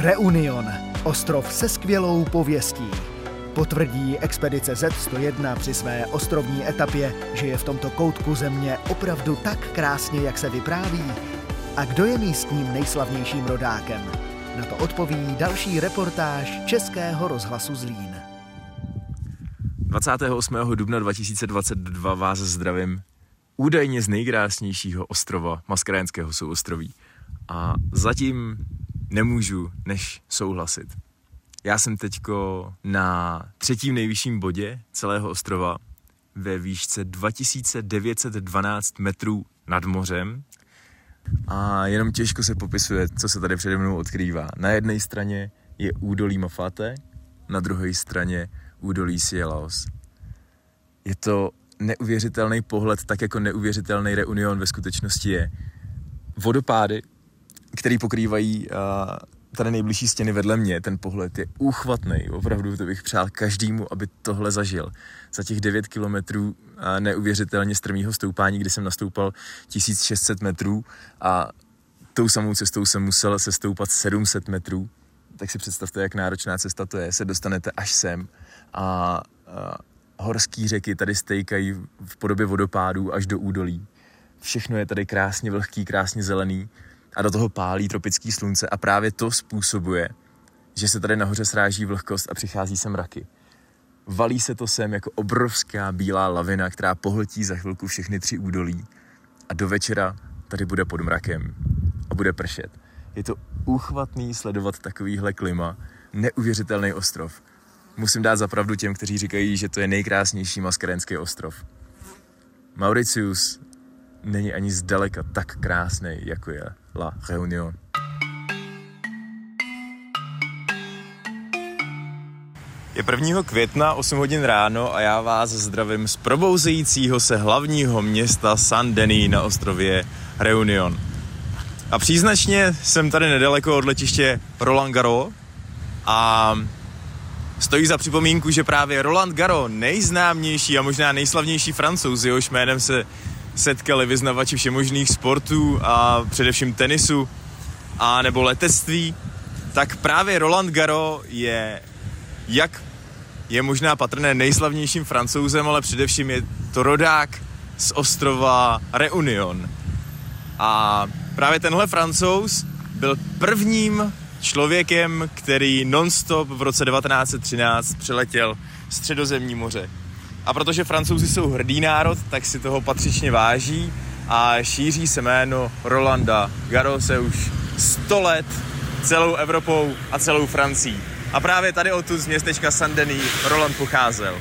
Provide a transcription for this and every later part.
Reunion, ostrov se skvělou pověstí. Potvrdí expedice Z101 při své ostrovní etapě, že je v tomto koutku země opravdu tak krásně, jak se vypráví. A kdo je místním nejslavnějším rodákem? Na to odpoví další reportáž Českého rozhlasu Zlín. 28. dubna 2022 vás zdravím údajně z nejkrásnějšího ostrova Maskarénského souostroví. A zatím nemůžu než souhlasit. Já jsem teďko na třetím nejvyšším bodě celého ostrova ve výšce 2912 metrů nad mořem a jenom těžko se popisuje, co se tady přede mnou odkrývá. Na jedné straně je údolí Mafate, na druhé straně údolí Sielaos. Je to neuvěřitelný pohled, tak jako neuvěřitelný reunion ve skutečnosti je. Vodopády, který pokrývají uh, tady nejbližší stěny vedle mě, ten pohled je úchvatný. Opravdu to bych přál každému, aby tohle zažil. Za těch 9 kilometrů neuvěřitelně strmého stoupání, kdy jsem nastoupal 1600 metrů a tou samou cestou jsem musel se stoupat 700 metrů, tak si představte, jak náročná cesta to je. Se dostanete až sem a, a horský řeky tady stejkají v podobě vodopádů až do údolí. Všechno je tady krásně vlhký, krásně zelený a do toho pálí tropický slunce a právě to způsobuje, že se tady nahoře sráží vlhkost a přichází sem mraky. Valí se to sem jako obrovská bílá lavina, která pohltí za chvilku všechny tři údolí a do večera tady bude pod mrakem a bude pršet. Je to úchvatný sledovat takovýhle klima, neuvěřitelný ostrov. Musím dát zapravdu těm, kteří říkají, že to je nejkrásnější maskarenský ostrov. Mauritius není ani zdaleka tak krásný, jako je La Réunion. Je 1. května, 8 hodin ráno a já vás zdravím z probouzejícího se hlavního města San Denis na ostrově Reunion. A příznačně jsem tady nedaleko od letiště Roland Garros a stojí za připomínku, že právě Roland Garros, nejznámější a možná nejslavnější francouz, jehož jménem se setkali vyznavači všemožných sportů a především tenisu a nebo letectví, tak právě Roland Garros je jak je možná patrné nejslavnějším francouzem, ale především je to rodák z ostrova Reunion. A právě tenhle francouz byl prvním člověkem, který nonstop v roce 1913 přeletěl středozemní moře. A protože francouzi jsou hrdý národ, tak si toho patřičně váží a šíří se jméno Rolanda Garose už 100 let celou Evropou a celou Francií. A právě tady odtud z městečka Saint-Denis Roland pocházel.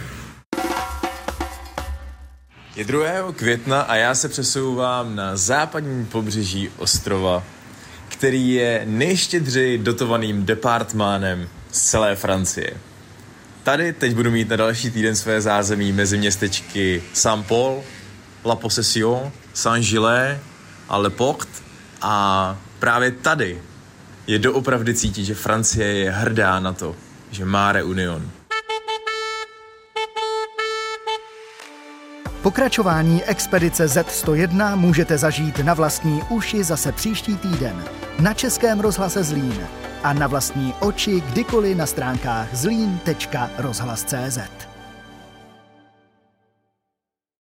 Je 2. května a já se přesouvám na západní pobřeží ostrova, který je nejštědřeji dotovaným departmánem z celé Francie. Tady teď budu mít na další týden své zázemí mezi městečky Saint-Paul, La Possession, Saint-Gilles a Le Port a právě tady je doopravdy cítit, že Francie je hrdá na to, že má reunion. Pokračování expedice Z101 můžete zažít na vlastní uši zase příští týden na Českém rozhlase Zlín a na vlastní oči kdykoliv na stránkách zlín.rozhlas.cz.